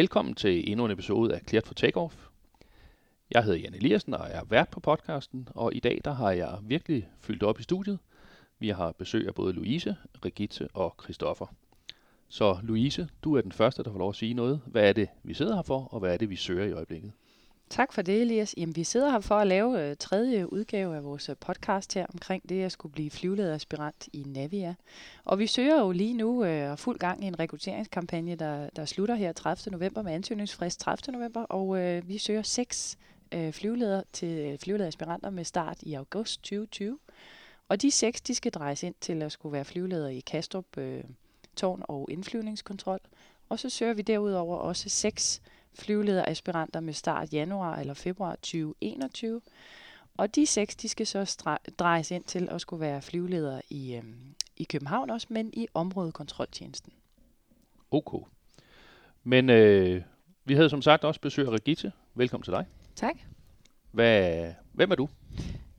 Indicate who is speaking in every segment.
Speaker 1: Velkommen til endnu en episode af Cleared for Takeoff. Jeg hedder Jan Eliassen og er vært på podcasten, og i dag der har jeg virkelig fyldt op i studiet. Vi har besøg af både Louise, Rigitte og Christoffer. Så Louise, du er den første, der får lov at sige noget. Hvad er det, vi sidder her for, og hvad er det, vi søger i øjeblikket?
Speaker 2: Tak for det, Elias. Jamen, vi sidder her for at lave øh, tredje udgave af vores øh, podcast her omkring det at skulle blive flyvelederaspirant i Navia. Og vi søger jo lige nu øh, fuld gang i en rekrutteringskampagne, der, der slutter her 30. november med ansøgningsfrist 30. november. Og øh, vi søger seks øh, flyveledere til øh, flyvelederaspiranter med start i august 2020. Og de seks, de skal drejes ind til at skulle være flyveledere i Kastrup, øh, tårn og indflyvningskontrol. Og så søger vi derudover også seks flyvelederaspiranter med start januar eller februar 2021. Og de seks, de skal så drejes ind til at skulle være flyveledere i, øhm, i København også, men i områdekontroltjenesten.
Speaker 1: Okay. Men øh, vi havde som sagt også besøg af Regitte. Velkommen til dig.
Speaker 3: Tak.
Speaker 1: Hvad, hvem er du?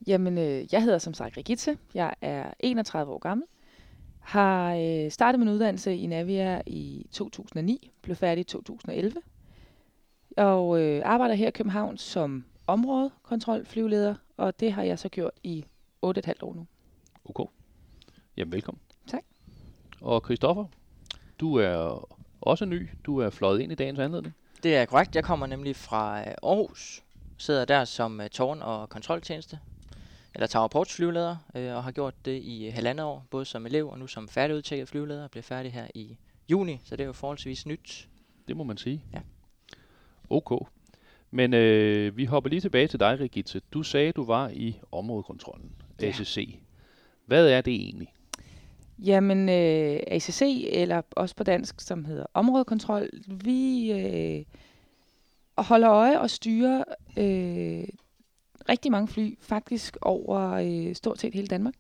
Speaker 3: Jamen, øh, jeg hedder som sagt Regitte. Jeg er 31 år gammel. Har øh, startet min uddannelse i Navia i 2009. Blev færdig i 2011 og øh, arbejder her i København som områdekontrolflyveleder, og det har jeg så gjort i 8,5 år nu.
Speaker 1: Okay. Jamen, velkommen.
Speaker 3: Tak.
Speaker 1: Og Christoffer, du er også ny. Du er fløjet ind i dagens anledning.
Speaker 4: Det er korrekt. Jeg kommer nemlig fra øh, Aarhus. Sidder der som uh, tårn- og kontroltjeneste, eller Tower flyveleder, øh, og har gjort det i halvandet år, både som elev og nu som færdigudtjekket flyveleder. Blev færdig her i juni, så det er jo forholdsvis nyt.
Speaker 1: Det må man sige.
Speaker 4: Ja.
Speaker 1: Ok. Men øh, vi hopper lige tilbage til dig, Rigitte. Du sagde, du var i områdekontrollen, ja. ACC. Hvad er det egentlig?
Speaker 3: Jamen, øh, ACC, eller også på dansk, som hedder områdekontrol, vi øh, holder øje og styrer øh, rigtig mange fly, faktisk over øh, stort set hele Danmark.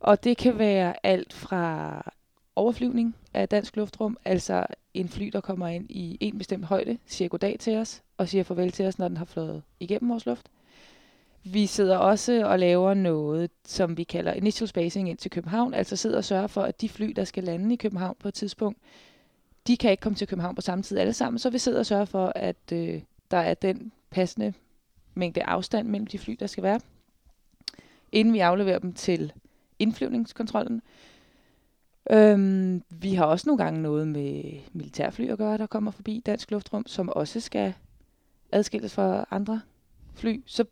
Speaker 3: Og det kan være alt fra overflyvning af dansk luftrum, altså en fly, der kommer ind i en bestemt højde, siger goddag til os, og siger farvel til os, når den har fløjet igennem vores luft. Vi sidder også og laver noget, som vi kalder initial spacing ind til København, altså sidder og sørger for, at de fly, der skal lande i København på et tidspunkt, de kan ikke komme til København på samme tid alle sammen, så vi sidder og sørger for, at øh, der er den passende mængde afstand mellem de fly, der skal være, inden vi afleverer dem til indflyvningskontrollen. Øhm, vi har også nogle gange noget med militærfly at gøre, der kommer forbi Dansk Luftrum, som også skal adskilles fra andre fly. Så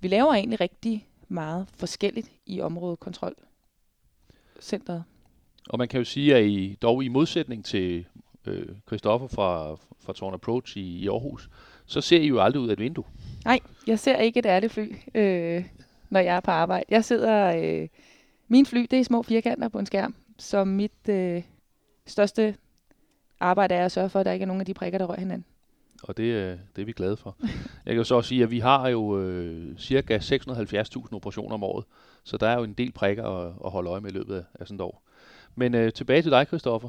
Speaker 3: vi laver egentlig rigtig meget forskelligt i området kontrolcentret.
Speaker 1: Og man kan jo sige, at I dog i modsætning til øh, Christoffer fra, fra Torn Approach i, i Aarhus, så ser I jo aldrig ud af et vindue.
Speaker 3: Nej, jeg ser ikke et ærligt fly, øh, når jeg er på arbejde. Jeg sidder... Øh, min fly, det er små firkanter på en skærm, så mit øh, største arbejde er at sørge for, at der ikke er nogen af de prikker, der rører hinanden.
Speaker 1: Og det, øh, det er vi glade for. Jeg kan jo så også sige, at vi har jo øh, cirka 670.000 operationer om året, så der er jo en del prikker at, at holde øje med i løbet af, af sådan et år. Men øh, tilbage til dig, Christoffer.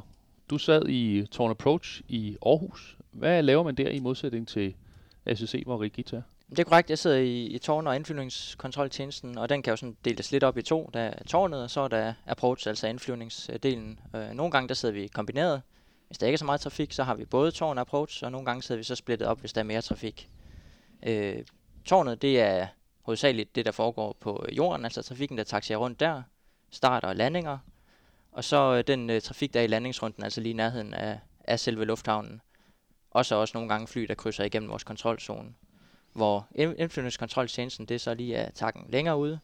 Speaker 1: Du sad i Torn Approach i Aarhus. Hvad laver man der i modsætning til ACC, hvor Rigita er?
Speaker 4: Det er korrekt. Jeg sidder i, i tårn- og indflyvningskontroltjenesten, og den kan jo sådan deles lidt op i to. Der er tårnet, og så er der approach, altså indflyvningsdelen. Øh, nogle gange der sidder vi kombineret. Hvis der ikke er så meget trafik, så har vi både tårn og approach, og nogle gange sidder vi så splittet op, hvis der er mere trafik. Øh, tårnet, det er hovedsageligt det, der foregår på jorden, altså trafikken, der taxier rundt der, starter og landinger. Og så øh, den øh, trafik, der er i landingsrunden, altså lige i nærheden af, af selve lufthavnen. Og så også nogle gange fly, der krydser igennem vores kontrolzone hvor indflyvningskontroltjenesten det så lige er takken længere ude.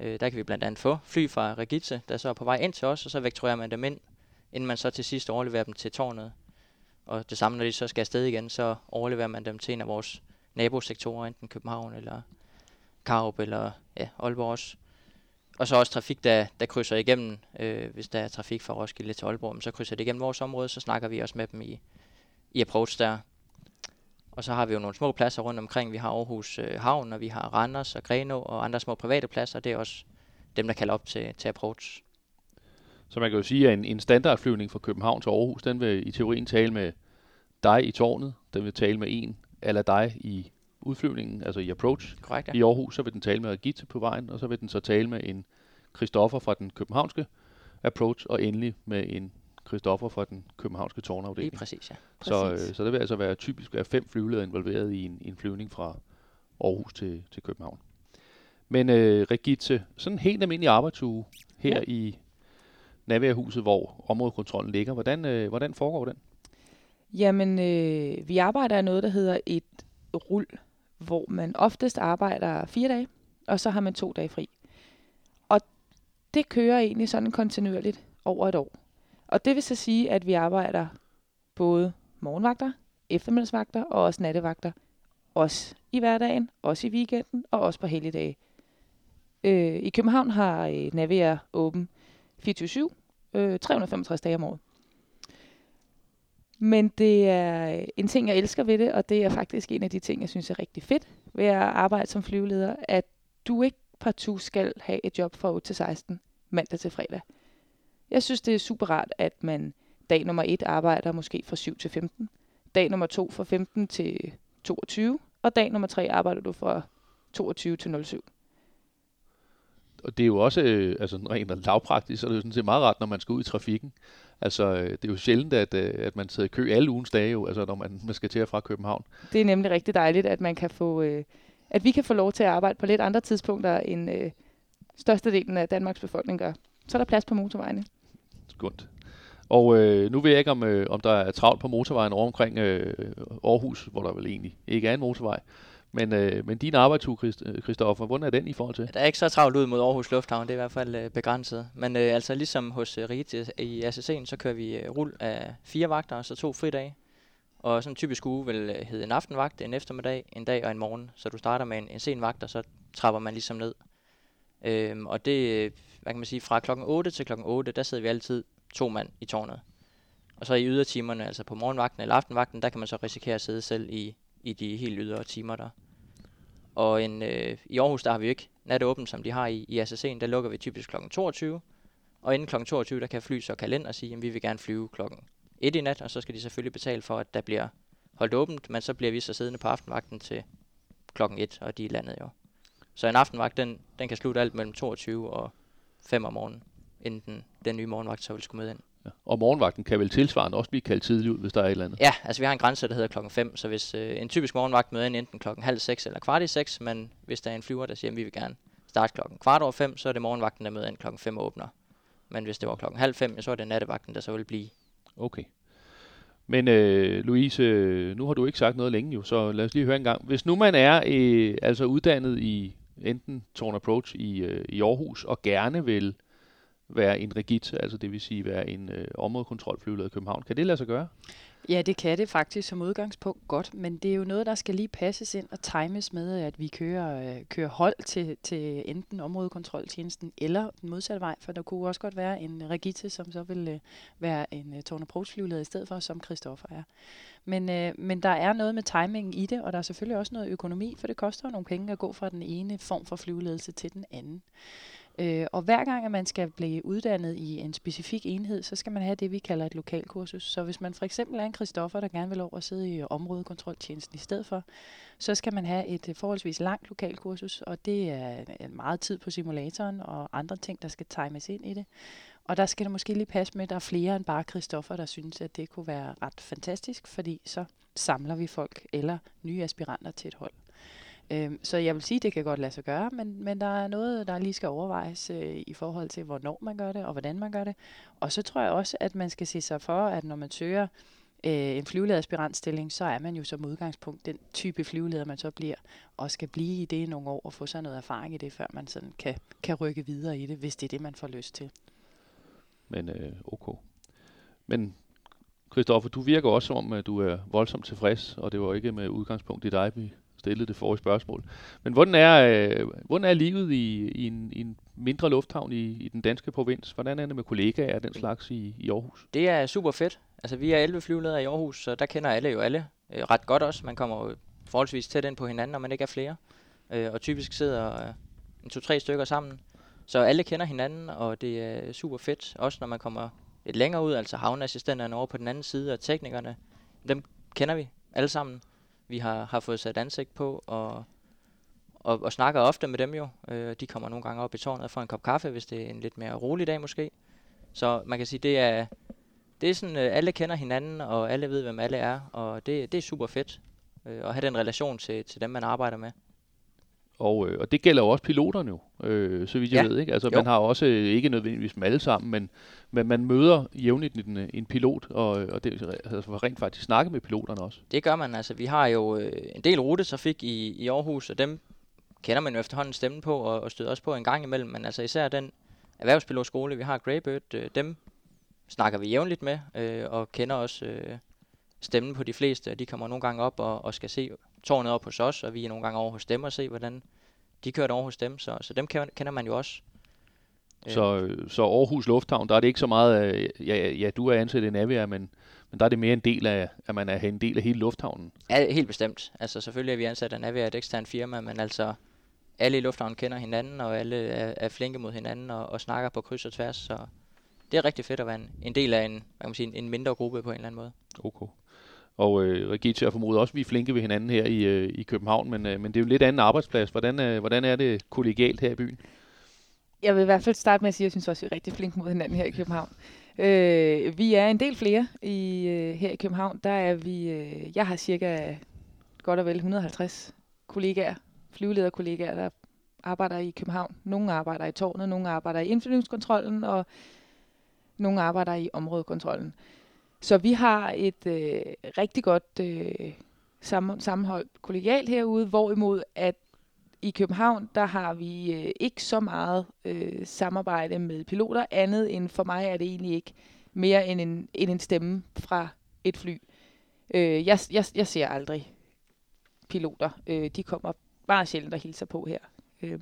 Speaker 4: Øh, der kan vi blandt andet få fly fra Regitze, der så er på vej ind til os, og så vektorerer man dem ind, inden man så til sidst overleverer dem til tårnet. Og det samme, når de så skal afsted igen, så overleverer man dem til en af vores nabosektorer, enten København eller Karup eller ja, Aalborg også. Og så også trafik, der, der krydser igennem, øh, hvis der er trafik fra Roskilde til Aalborg, så krydser det igennem vores område, så snakker vi også med dem i, i approach der. Og så har vi jo nogle små pladser rundt omkring. Vi har Aarhus øh, Havn, og vi har Randers og Grenå og andre små private pladser. Det er også dem, der kalder op til, til approach.
Speaker 1: Så man kan jo sige, at en, en standardflyvning fra København til Aarhus, den vil i teorien tale med dig i tårnet, den vil tale med en eller dig i udflyvningen, altså i approach.
Speaker 4: Korrekt, ja.
Speaker 1: I Aarhus, så vil den tale med Regitte på vejen, og så vil den så tale med en Christoffer fra den københavnske approach, og endelig med en Christoffer fra den københavnske
Speaker 4: Lige
Speaker 1: tårnafdeling.
Speaker 4: præcis, ja.
Speaker 1: Så,
Speaker 3: Præcis.
Speaker 1: øh, så det vil altså være typisk være fem flyveledere involveret i en, en flyvning fra Aarhus til, til København. Men øh, Regitte, sådan en helt almindelig arbejdsuge her
Speaker 3: Ja.
Speaker 1: i Navia-huset, hvor områdekontrollen ligger. Hvordan, øh, hvordan foregår den?
Speaker 3: Jamen, øh, vi arbejder af noget, der hedder et rul, hvor man oftest arbejder fire dage, og så har man to dage fri. Og det kører egentlig sådan kontinuerligt over et år. Og det vil så sige, at vi arbejder både morgenvagter, eftermiddagsvagter og også nattevagter. Også i hverdagen, også i weekenden og også på helligdage. Øh, I København har øh, Navia åben 24-7, øh, 365 dage om året. Men det er øh, en ting, jeg elsker ved det, og det er faktisk en af de ting, jeg synes er rigtig fedt ved at arbejde som flyveleder, at du ikke partout skal have et job fra 8 til 16 mandag til fredag. Jeg synes, det er super rart, at man dag nummer 1 arbejder måske fra 7 til 15, dag nummer 2 fra 15 til 22, og dag nummer 3 arbejder du fra 22 til 07.
Speaker 1: Og det er jo også, øh, altså rent lavpraktisk, så er det jo sådan set meget rart, når man skal ud i trafikken. Altså, øh, det er jo sjældent, at, øh, at man sidder i kø alle ugens dage, jo, altså når man, man skal til og fra København.
Speaker 3: Det er nemlig rigtig dejligt, at man kan få, øh, at vi kan få lov til at arbejde på lidt andre tidspunkter, end øh, størstedelen af Danmarks befolkning gør. Så er der plads på motorvejene.
Speaker 1: Skønt. Og øh, nu ved jeg ikke, om, øh, om der er travlt på motorvejen over omkring øh, Aarhus, hvor der vel egentlig ikke er en motorvej. Men, øh, men din arbejdsuge, Kristoffer, øh, hvordan er den i forhold til?
Speaker 4: Der er ikke så travlt ud mod Aarhus Lufthavn, det er i hvert fald øh, begrænset. Men øh, altså ligesom hos øh, Rite i ACC'en, så kører vi øh, rul af fire vagter, så to fridage. Og sådan en typisk uge vil øh, hedde en aftenvagt, en eftermiddag, en dag og en morgen. Så du starter med en, en sen vagt, og så trapper man ligesom ned. Øhm, og det, øh, hvad kan man sige, fra klokken 8 til klokken 8, der sidder vi altid to mand i tårnet. Og så i ydertimerne, altså på morgenvagten eller aftenvagten, der kan man så risikere at sidde selv i, i de helt ydre timer der. Og en, øh, i Aarhus, der har vi jo ikke natåbent, som de har i, i SSC'en, Der lukker vi typisk kl. 22. Og inden kl. 22, der kan fly så kalender og sige, at vi vil gerne flyve klokken 1 i nat, og så skal de selvfølgelig betale for, at der bliver holdt åbent, men så bliver vi så siddende på aftenvagten til klokken 1, og de er landet jo. Så en aftenvagt, den, den kan slutte alt mellem 22 og 5 om morgenen, inden den, den nye morgenvagt så vil skulle med ind.
Speaker 1: Ja. Og morgenvagten kan vel tilsvarende også blive kaldt tidligt ud, hvis der er et eller andet.
Speaker 4: Ja, altså vi har en grænse, der hedder klokken 5, så hvis øh, en typisk morgenvagt møder ind enten klokken halv 6 eller kvart i 6, men hvis der er en flyver, der siger, at vi vil gerne starte klokken kvart over 5, så er det morgenvagten, der møder ind klokken 5 og åbner. Men hvis det var klokken halv 5, så er det nattevagten, der så vil blive.
Speaker 1: Okay. Men øh, Louise, nu har du ikke sagt noget længe jo, så lad os lige høre en gang. Hvis nu man er øh, altså uddannet i enten Torn Approach i, øh, i Aarhus og gerne vil være en regit, altså det vil sige være en øh, områdekontrolflyveleder i København, kan det lade sig gøre?
Speaker 2: Ja, det kan det faktisk som udgangspunkt godt, men det er jo noget, der skal lige passes ind og times med, at vi kører, øh, kører hold til, til enten områdekontroltjenesten eller den modsatte vej, for der kunne også godt være en Regite, som så vil øh, være en øh, uh, Approach-flyveleder i stedet for, som Christoffer er. Men, øh, men der er noget med timingen i det, og der er selvfølgelig også noget økonomi, for det koster jo nogle penge at gå fra den ene form for flyveledelse til den anden. Øh, og hver gang, at man skal blive uddannet i en specifik enhed, så skal man have det, vi kalder et lokalkursus. Så hvis man for eksempel er en Christoffer, der gerne vil over at sidde i områdekontroltjenesten i stedet for, så skal man have et øh, forholdsvis langt lokalkursus, og det er en meget tid på simulatoren og andre ting, der skal times ind i det. Og der skal det måske lige passe med, at der er flere end bare Christoffer, der synes, at det kunne være ret fantastisk, fordi så samler vi folk eller nye aspiranter til et hold. Øhm, så jeg vil sige, at det kan godt lade sig gøre, men, men der er noget, der lige skal overvejes øh, i forhold til, hvornår man gør det og hvordan man gør det. Og så tror jeg også, at man skal se sig for, at når man søger øh, en flyvelederaspirantstilling, så er man jo som udgangspunkt den type flyveleder, man så bliver, og skal blive i det i nogle år og få sig noget erfaring i det, før man sådan kan, kan rykke videre i det, hvis det er det, man får lyst til.
Speaker 1: Men øh, okay. Men Christoffer, du virker også som om, at du er voldsomt tilfreds, og det var ikke med udgangspunkt i dig, vi stillede det forrige spørgsmål. Men hvordan er, øh, hvordan er livet i, i, en, i en mindre lufthavn i, i den danske provins? Hvordan er det med kollegaer og den slags i, i Aarhus?
Speaker 4: Det er super fedt. Altså vi er 11 flyveledere i Aarhus, så der kender alle jo alle øh, ret godt også. Man kommer jo forholdsvis tæt ind på hinanden, når man ikke er flere. Øh, og typisk sidder øh, en to-tre stykker sammen. Så alle kender hinanden, og det er super fedt. Også når man kommer lidt længere ud, altså havneassistenterne over på den anden side, og teknikerne, dem kender vi alle sammen. Vi har, har fået sat ansigt på, og, og, og snakker ofte med dem jo. Øh, de kommer nogle gange op i tårnet for en kop kaffe, hvis det er en lidt mere rolig dag måske. Så man kan sige, det er, det er sådan, øh, alle kender hinanden, og alle ved, hvem alle er, og det, det er super fedt øh, at have den relation til, til dem, man arbejder med.
Speaker 1: Og, øh, og det gælder jo også piloterne jo, øh, så vidt jeg
Speaker 4: Ja.
Speaker 1: ved. Ikke? Altså,
Speaker 4: Jo.
Speaker 1: man har også, øh, ikke nødvendigvis dem alle sammen, men, men man møder jævnligt en, øh, en pilot, og, og det altså, rent faktisk snakke med piloterne også.
Speaker 4: Det gør man. Altså, vi har jo øh, en del rutetrafik i, i Aarhus, og dem kender man jo efterhånden stemmen på, og, og støder også på en gang imellem. Men altså især den erhvervspilotskole, vi har, Greybird, øh, dem snakker vi jævnligt med, øh, og kender også øh, stemmen på de fleste. De kommer nogle gange op og, og skal se tårnet op hos os, og vi er nogle gange over hos dem og se, hvordan de kører over hos dem. Så, så dem kender, man jo også.
Speaker 1: Så, øh, så Aarhus Lufthavn, der er det ikke så meget, ja, ja, du er ansat i Navia, men, men der er det mere en del af, at man er en del af hele lufthavnen.
Speaker 4: Ja, helt bestemt. Altså selvfølgelig er vi ansat af Navia, et eksternt firma, men altså alle i lufthavnen kender hinanden, og alle er, er flinke mod hinanden og, og snakker på kryds og tværs, så det er rigtig fedt at være en, en del af en, hvad kan man sige, en, en mindre gruppe på en eller anden måde.
Speaker 1: Okay. Og øh, Regitze, formoder også, at vi er flinke ved hinanden her i, øh, i København, men, øh, men det er jo en lidt anden arbejdsplads. Hvordan, øh, hvordan er det kollegialt her i byen?
Speaker 3: Jeg vil i hvert fald starte med at sige, at jeg synes også, vi er rigtig flinke mod hinanden her i København. Øh, vi er en del flere i, øh, her i København. Der er vi, øh, jeg har cirka godt og vel 150 kollegaer, flyvelederkollegaer, der arbejder i København. Nogle arbejder i tårnet, nogle arbejder i indflyvningskontrollen, og nogle arbejder i områdekontrollen. Så vi har et øh, rigtig godt øh, sammen, sammenhold kollegialt herude, hvorimod at i København, der har vi øh, ikke så meget øh, samarbejde med piloter, andet end for mig er det egentlig ikke mere end en, end en stemme fra et fly. Øh, jeg, jeg, jeg ser aldrig piloter. Øh, de kommer bare sjældent og hilser på her. Øh.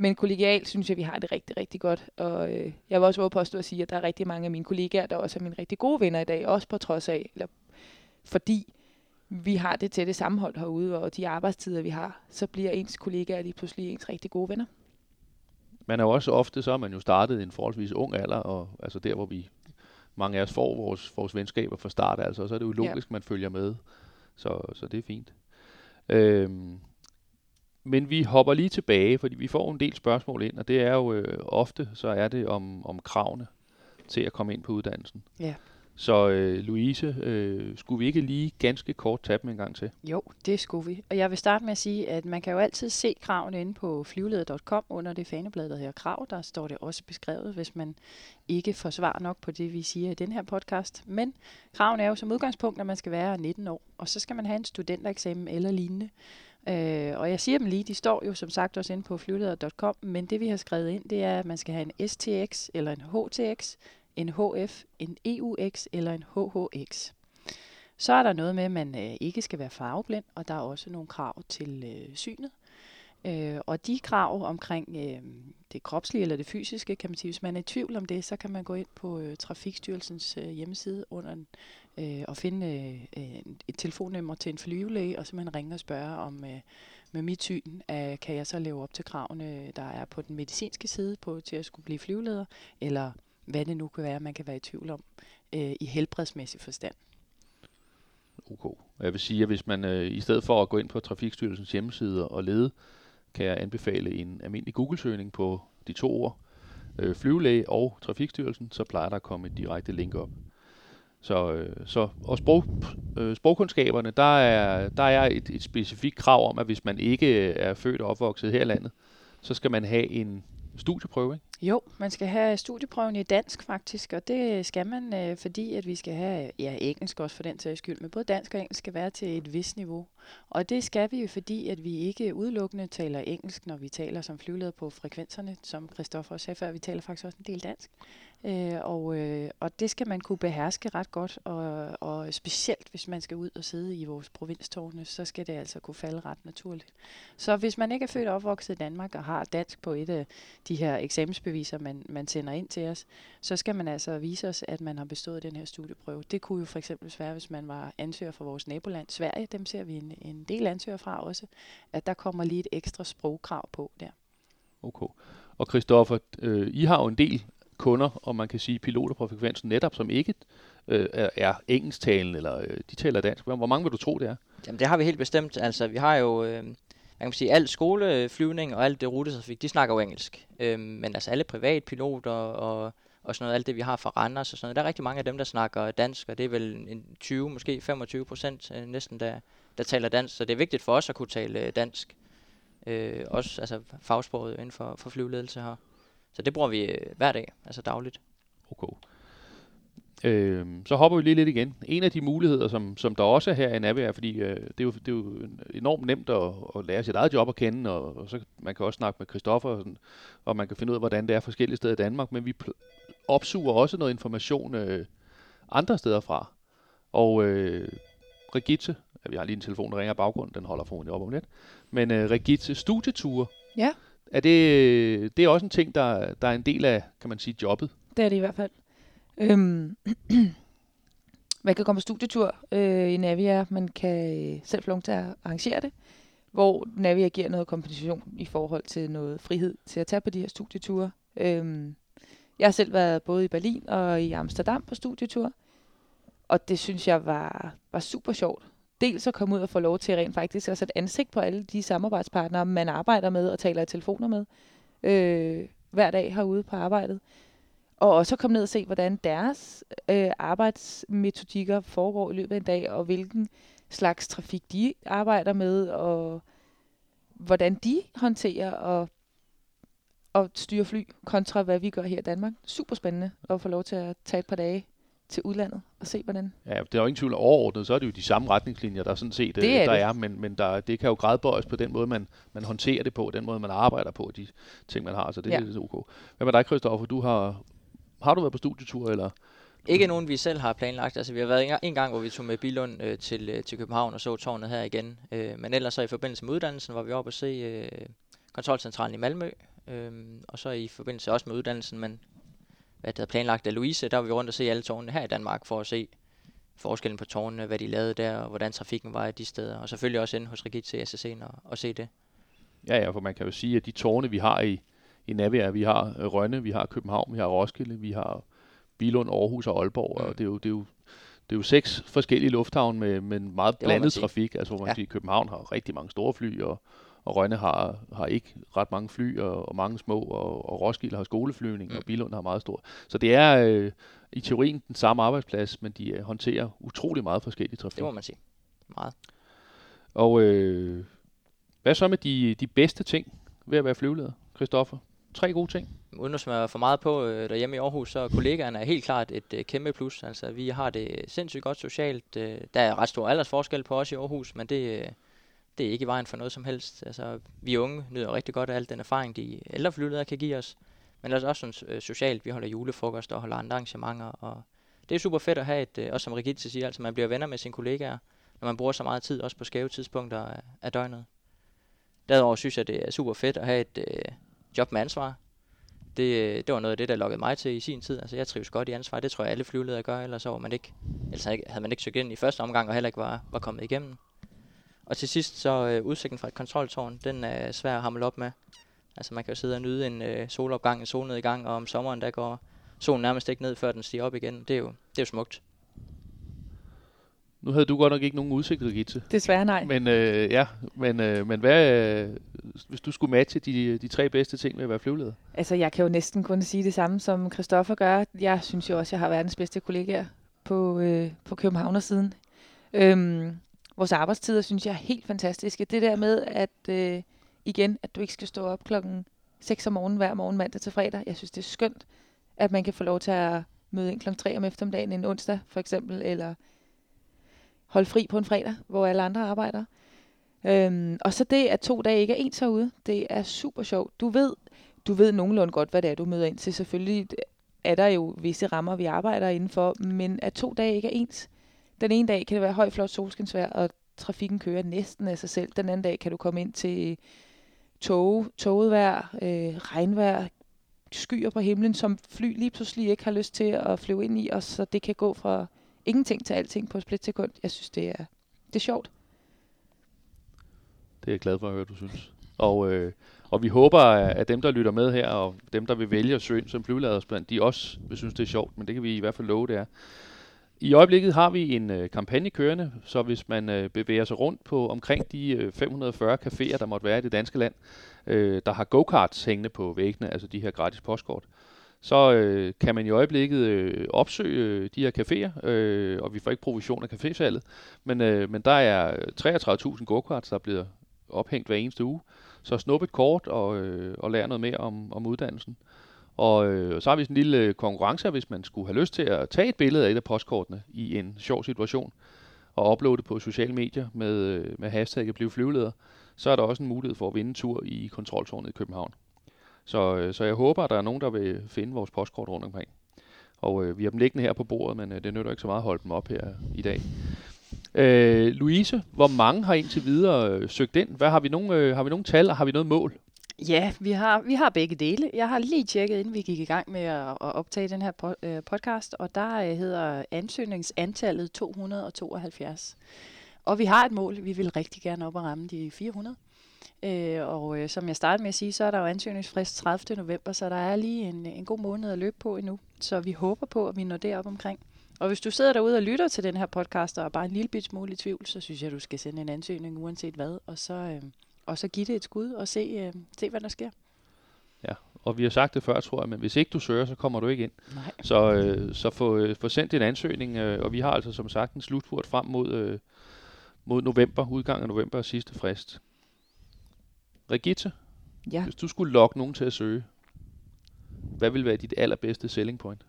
Speaker 3: Men kollegialt synes jeg, vi har det rigtig, rigtig godt. Og øh, jeg vil også våge påstå at sige, at der er rigtig mange af mine kollegaer, der også er mine rigtig gode venner i dag, også på trods af, eller fordi vi har det tætte sammenhold herude, og de arbejdstider, vi har, så bliver ens kollegaer lige pludselig ens rigtig gode venner.
Speaker 1: Man er jo også ofte, så er man jo startet i en forholdsvis ung alder, og altså der, hvor vi mange af os får vores, vores venskaber fra start, altså, og så er det jo logisk, ja. man følger med. Så, så det er fint. Øhm, men vi hopper lige tilbage, fordi vi får en del spørgsmål ind, og det er jo øh, ofte, så er det om, om kravene til at komme ind på uddannelsen.
Speaker 2: Ja.
Speaker 1: Så øh, Louise, øh, skulle vi ikke lige ganske kort tage dem en gang til?
Speaker 2: Jo, det skulle vi. Og jeg vil starte med at sige, at man kan jo altid se kravene inde på flyveleder.com under det faneblad, der hedder krav. Der står det også beskrevet, hvis man ikke får svar nok på det, vi siger i den her podcast. Men kravene er jo som udgangspunkt, at man skal være 19 år, og så skal man have en studentereksamen eller lignende. Øh, og jeg siger dem lige, de står jo som sagt også inde på flyveleder.com, men det vi har skrevet ind, det er, at man skal have en STX eller en HTX, en HF, en EUX eller en HHX. Så er der noget med, at man øh, ikke skal være farveblind, og der er også nogle krav til øh, synet. Øh, og de krav omkring øh, det kropslige eller det fysiske, kan man sige, hvis man er i tvivl om det, så kan man gå ind på øh, Trafikstyrelsens øh, hjemmeside under en, øh, og finde øh, et telefonnummer til en flyvelæge, og så man ringe og spørge om øh, med mit syn, øh, kan jeg så leve op til kravene, der er på den medicinske side på til at skulle blive flyveleder, eller hvad det nu kan være, man kan være i tvivl om øh, i helbredsmæssig forstand.
Speaker 1: OK. Og Jeg vil sige, at hvis man øh, i stedet for at gå ind på Trafikstyrelsens hjemmeside og lede, kan jeg anbefale en almindelig Google-søgning på de to ord, øh, flyvelæge og Trafikstyrelsen, så plejer der at komme et direkte link op. Så, øh, så og sprog, øh, sprogkundskaberne, der er, der er et, et specifikt krav om, at hvis man ikke øh, er født og opvokset her i landet, så skal man have en studieprøve, ikke?
Speaker 2: Jo, man skal have studieprøven i dansk faktisk, og det skal man, øh, fordi at vi skal have, ja, engelsk også for den sags skyld, men både dansk og engelsk skal være til et vist niveau. Og det skal vi jo, fordi at vi ikke udelukkende taler engelsk, når vi taler som flyveleder på frekvenserne, som Christoffer også sagde før, vi taler faktisk også en del dansk. Øh, og, øh, og det skal man kunne beherske ret godt, og, og specielt hvis man skal ud og sidde i vores provinstårne, så skal det altså kunne falde ret naturligt. Så hvis man ikke er født og opvokset i Danmark og har dansk på et af de her eksamensbeviser, man, man sender ind til os, så skal man altså vise os, at man har bestået den her studieprøve. Det kunne jo for eksempel være, hvis man var ansøger for vores naboland Sverige, dem ser vi en, en del ansøger fra også, at der kommer lige et ekstra sprogkrav på der.
Speaker 1: Okay. Og Christoffer, øh, I har jo en del kunder, og man kan sige piloter på frekvensen netop, som ikke øh, er, er engelsktalende, eller øh, de taler dansk. Hvor hvor mange vil du tro, det er?
Speaker 4: Jamen det har vi helt bestemt. Altså vi har jo, øh, man kan sige, al skoleflyvning og alt det rutetrafik, de snakker jo engelsk. Øh, men altså alle privatpiloter og, og sådan noget, alt det vi har fra Randers og sådan noget. Der er rigtig mange af dem, der snakker dansk, og det er vel en 20, måske 25 procent øh, næsten, der, der taler dansk. Så det er vigtigt for os at kunne tale øh, dansk. Øh, også altså fagsproget inden for, for flyveledelse her. Så det bruger vi øh, hver dag, altså dagligt.
Speaker 1: Okay. Øh, så hopper vi lige lidt igen. En af de muligheder, som, som der også er her i Navi, er, fordi øh, det, er jo, det er jo enormt nemt at, at lære sit eget job at kende, og, og så man kan også snakke med Christoffer, og, sådan, og man kan finde ud af, hvordan det er forskellige steder i Danmark, men vi opsuger også noget information øh, andre steder fra. Og øh, Regitte, vi har lige en telefon, der ringer i baggrunden, den holder forhåbentlig op om lidt, men øh, Regitte studieture,
Speaker 3: Ja,
Speaker 1: er det, det er også en ting, der, der er en del af, kan man sige, jobbet.
Speaker 3: det er det i hvert fald. Øhm, man kan komme på studietur øh, i Navia. Man kan øh, selv få lov til at arrangere det, hvor Navia giver noget kompensation i forhold til noget frihed til at tage på de her studieture. Øhm, jeg har selv været både i Berlin og i Amsterdam på studietur, og det synes jeg var, var super sjovt. Dels at komme ud og få lov til rent faktisk at sætte ansigt på alle de samarbejdspartnere, man arbejder med og taler i telefoner med øh, hver dag herude på arbejdet. Og også at komme ned og se, hvordan deres øh, arbejdsmetodikker foregår i løbet af en dag, og hvilken slags trafik de arbejder med, og hvordan de håndterer og, og styrer fly, kontra hvad vi gør her i Danmark. Super spændende at få lov til at tage et par dage til udlandet og se, hvordan...
Speaker 1: Ja, det er jo ingen tvivl overordnet, så er det jo de samme retningslinjer, der sådan set
Speaker 3: Det er
Speaker 1: øh, der
Speaker 3: det.
Speaker 1: er, men, men der, det kan jo gradbøjes på den måde, man, man håndterer det på, den måde, man arbejder på, de ting, man har, så det
Speaker 3: Ja.
Speaker 1: er lidt ok. Hvad med dig, Christoffer? Du har, har du været på studietur, eller?
Speaker 4: Ikke nogen, vi selv har planlagt. Altså, vi har været en gang- en gang, hvor vi tog med Bilund øh, til, øh, til København og så tårnet her igen. Øh, men ellers så i forbindelse med uddannelsen, var vi oppe og se øh, kontrolcentralen i Malmø. Øh, og så i forbindelse også med uddannelsen, men hvad det havde planlagt af Louise, der var vi rundt og se alle tårnene her i Danmark for at se forskellen på tårnene, hvad de lavede der, og hvordan trafikken var i de steder. Og selvfølgelig også inde hos Rigit til SSC'en og, og se det.
Speaker 1: Ja, ja, for man kan jo sige, at de tårne, vi har i, i Navia, vi har øh, Rønne, vi har København, vi har Roskilde, vi har Bilund, Aarhus og Aalborg,
Speaker 4: Mm.
Speaker 1: og det er jo, det er jo det er jo seks forskellige lufthavne med, med en meget blandet trafik. Altså hvor man
Speaker 4: ja.
Speaker 1: siger, København har rigtig mange store fly, og, og Rønne har, har ikke ret mange fly, og, og mange små, og, og Roskilde har skoleflyvning,
Speaker 4: Mm.
Speaker 1: og Bilund har meget stor. Så det er øh, i teorien den samme arbejdsplads, men de øh, håndterer utrolig meget forskellig trafik.
Speaker 4: Det må man sige. Meget.
Speaker 1: Og øh, hvad så med de, de bedste ting ved at være flyveleder, Christoffer? Tre gode ting.
Speaker 4: Uden at smøre for meget på øh, derhjemme i Aarhus, så er kollegaerne er helt klart et øh, kæmpe plus. Altså, vi har det sindssygt godt socialt. Øh, der er ret stor aldersforskel på os i Aarhus, men det, øh, det er ikke i vejen for noget som helst. Altså, vi unge nyder rigtig godt af al den erfaring, de ældre flyledere kan give os. Men altså også sådan, øh, socialt. Vi holder julefrokost og holder andre arrangementer. Og det er super fedt at have et, øh, også som Rigitte siger, altså man bliver venner med sine kollegaer, når man bruger så meget tid, også på skæve tidspunkter af, af døgnet. Derudover synes jeg, det er super fedt at have et øh, job med ansvar det, øh, det var noget af det, der lokkede mig til i sin tid. Altså, jeg trives godt i ansvar. Det tror jeg, alle flyveledere gør, ellers så man ikke, ellers havde man ikke søgt ind i første omgang, og heller ikke var, var kommet igennem. Og til sidst, så øh, udsigten fra et kontroltårn, den er svær at hamle op med. Altså, man kan jo sidde og nyde en øh, solopgang, en solnedgang, og om sommeren, der går solen nærmest ikke ned, før den stiger op igen. Det er jo, det er jo smukt.
Speaker 1: Nu havde du godt nok ikke nogen udsigt, Rigitte.
Speaker 3: Desværre nej.
Speaker 1: Men øh, ja, men, øh, men hvad, øh, hvis du skulle matche de, de tre bedste ting ved at være flyveleder?
Speaker 3: Altså, jeg kan jo næsten kun sige det samme, som Christoffer gør. Jeg synes jo også, jeg har verdens bedste kollegaer på, øh, på Københavnersiden. Øhm, vores arbejdstider synes jeg er helt fantastiske. Det der med, at øh, igen, at du ikke skal stå op klokken 6 om morgenen hver morgen mandag til fredag. Jeg synes, det er skønt, at man kan få lov til at møde ind klokken 3 om eftermiddagen en onsdag, for eksempel, eller holde fri på en fredag, hvor alle andre arbejder. Øhm, og så det, at to dage ikke er ens herude, det er super sjovt. Du ved, du ved nogenlunde godt, hvad det er, du møder ind til. Selvfølgelig er der jo visse rammer, vi arbejder indenfor, men at to dage ikke er ens. Den ene dag kan det være høj, flot solskinsvær, og trafikken kører næsten af sig selv. Den anden dag kan du komme ind til tog, toget vejr, øh, regnvejr, skyer på himlen, som fly lige pludselig ikke har lyst til at flyve ind i, og så det kan gå fra ingenting til alting på et splitsekund. Jeg synes, det er, det er sjovt.
Speaker 1: Det er jeg glad for at høre, du synes. Og, øh, og vi håber, at dem, der lytter med her, og dem, der vil vælge at søge ind som flyvelader, de også vil synes, det er sjovt, men det kan vi i hvert fald love, det er. I øjeblikket har vi en øh, kampagne kørende, så hvis man øh, bevæger sig rundt på omkring de øh, 540 caféer, der måtte være i det danske land, øh, der har go-karts hængende på væggene, altså de her gratis postkort, så øh, kan man i øjeblikket øh, opsøge øh, de her caféer, øh, og vi får ikke provision af cafésalget, men, øh, men der er 33.000 go-karts, der bliver ophængt hver eneste uge. Så snup et kort og, øh, og lær noget mere om, om uddannelsen. Og øh, så har vi sådan en lille øh, konkurrence, hvis man skulle have lyst til at tage et billede af et af postkortene i en sjov situation, og uploade det på sociale medier med, øh, med hashtagget Bliv flyveleder, så er der også en mulighed for at vinde en tur i kontroltårnet i København. Så, øh, så jeg håber, at der er nogen, der vil finde vores postkort rundt omkring. Og øh, vi har dem liggende her på bordet, men øh, det nytter ikke så meget at holde dem op her i dag. Øh, Louise, hvor mange har indtil videre øh, søgt ind? Hvad har vi nogle, øh, har vi nogle tal, og har vi noget mål?
Speaker 2: Ja, vi har, vi har begge dele. Jeg har lige tjekket, inden vi gik i gang med at, at optage den her po- øh, podcast, og der øh, hedder ansøgningsantallet 272. Og vi har et mål. Vi vil rigtig gerne op og ramme de 400. Øh, og øh, som jeg startede med at sige, så er der jo ansøgningsfrist 30. november, så der er lige en, en god måned at løbe på endnu. Så vi håber på, at vi når derop omkring. Og hvis du sidder derude og lytter til den her podcast og er bare en lille bit smule i tvivl, så synes jeg, du skal sende en ansøgning uanset hvad, og så, øh, og så give det et skud og se, øh, se, hvad der sker.
Speaker 1: Ja, og vi har sagt det før, tror jeg, men hvis ikke du søger, så kommer du ikke ind.
Speaker 2: Nej.
Speaker 1: Så, øh, så få, øh, få sendt din ansøgning, øh, og vi har altså som sagt en slutfurt frem mod, øh, mod november, udgang af november og sidste frist. Regitte,
Speaker 3: Ja.
Speaker 1: hvis du skulle lokke nogen til at søge, hvad vil være dit allerbedste selling point?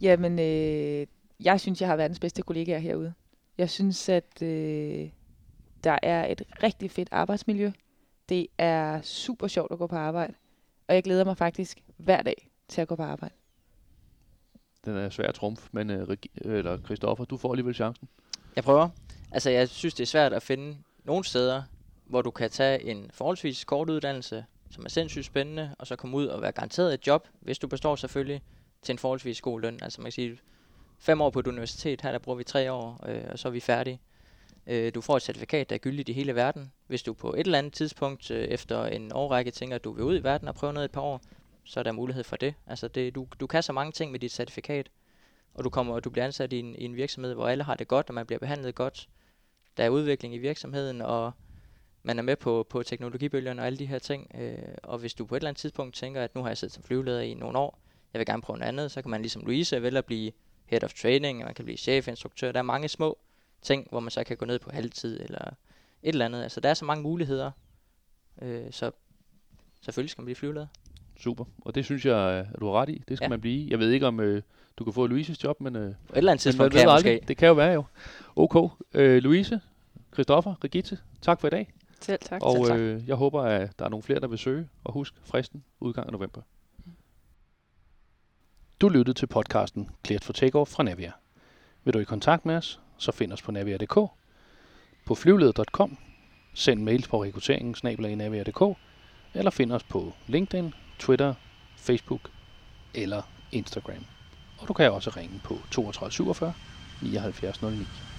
Speaker 3: Jamen, øh, jeg synes, jeg har verdens bedste kollegaer herude. Jeg synes, at øh, der er et rigtig fedt arbejdsmiljø. Det er super sjovt at gå på arbejde. Og jeg glæder mig faktisk hver dag til at gå på arbejde.
Speaker 1: Den er svær at trumfe, men øh, eller Christoffer, du får alligevel chancen.
Speaker 4: Jeg prøver. Altså, jeg synes, det er svært at finde nogle steder, hvor du kan tage en forholdsvis kort uddannelse, som er sindssygt spændende, og så komme ud og være garanteret et job, hvis du består selvfølgelig, til en forholdsvis god løn. Altså man kan sige, fem år på et universitet, her der bruger vi tre år, øh, og så er vi færdige. Øh, du får et certifikat, der er gyldigt i hele verden. Hvis du på et eller andet tidspunkt øh, efter en årrække tænker, at du vil ud i verden og prøve noget et par år, så er der mulighed for det. Altså det, du, du kan så mange ting med dit certifikat, og du kommer og du bliver ansat i en, i en virksomhed, hvor alle har det godt, og man bliver behandlet godt. Der er udvikling i virksomheden, og man er med på, på teknologibølgerne og alle de her ting. Øh, og hvis du på et eller andet tidspunkt tænker, at nu har jeg siddet som flyveleder i nogle år, jeg vil gerne prøve noget andet, så kan man ligesom Louise vælge at blive head of training, man kan blive chefinstruktør. Der er mange små ting, hvor man så kan gå ned på halvtid eller et eller andet. Altså der er så mange muligheder, øh, så selvfølgelig skal man blive flyveleder.
Speaker 1: Super, og det synes jeg, at du har ret i. Det skal ja. Man blive. Jeg ved ikke, om øh, du kan få Louises job, men, øh,
Speaker 4: På et eller andet tidspunkt kan jeg måske.
Speaker 1: Det kan jo være jo. Okay, øh, Louise, Christoffer, Regitte, tak for i dag.
Speaker 2: Selv tak.
Speaker 1: Og
Speaker 2: Selv tak.
Speaker 1: øh, jeg håber, at der er nogle flere, der vil søge. Og husk, fristen udgang af november. Du lyttede til podcasten Cleared for Takeoff fra Navia. Vil du i kontakt med os, så find os på navia.dk, på flyvleder.com, send mails på rekrutteringen navia.dk, eller find os på LinkedIn, Twitter, Facebook eller Instagram. Og du kan også ringe på 32 47 79 09.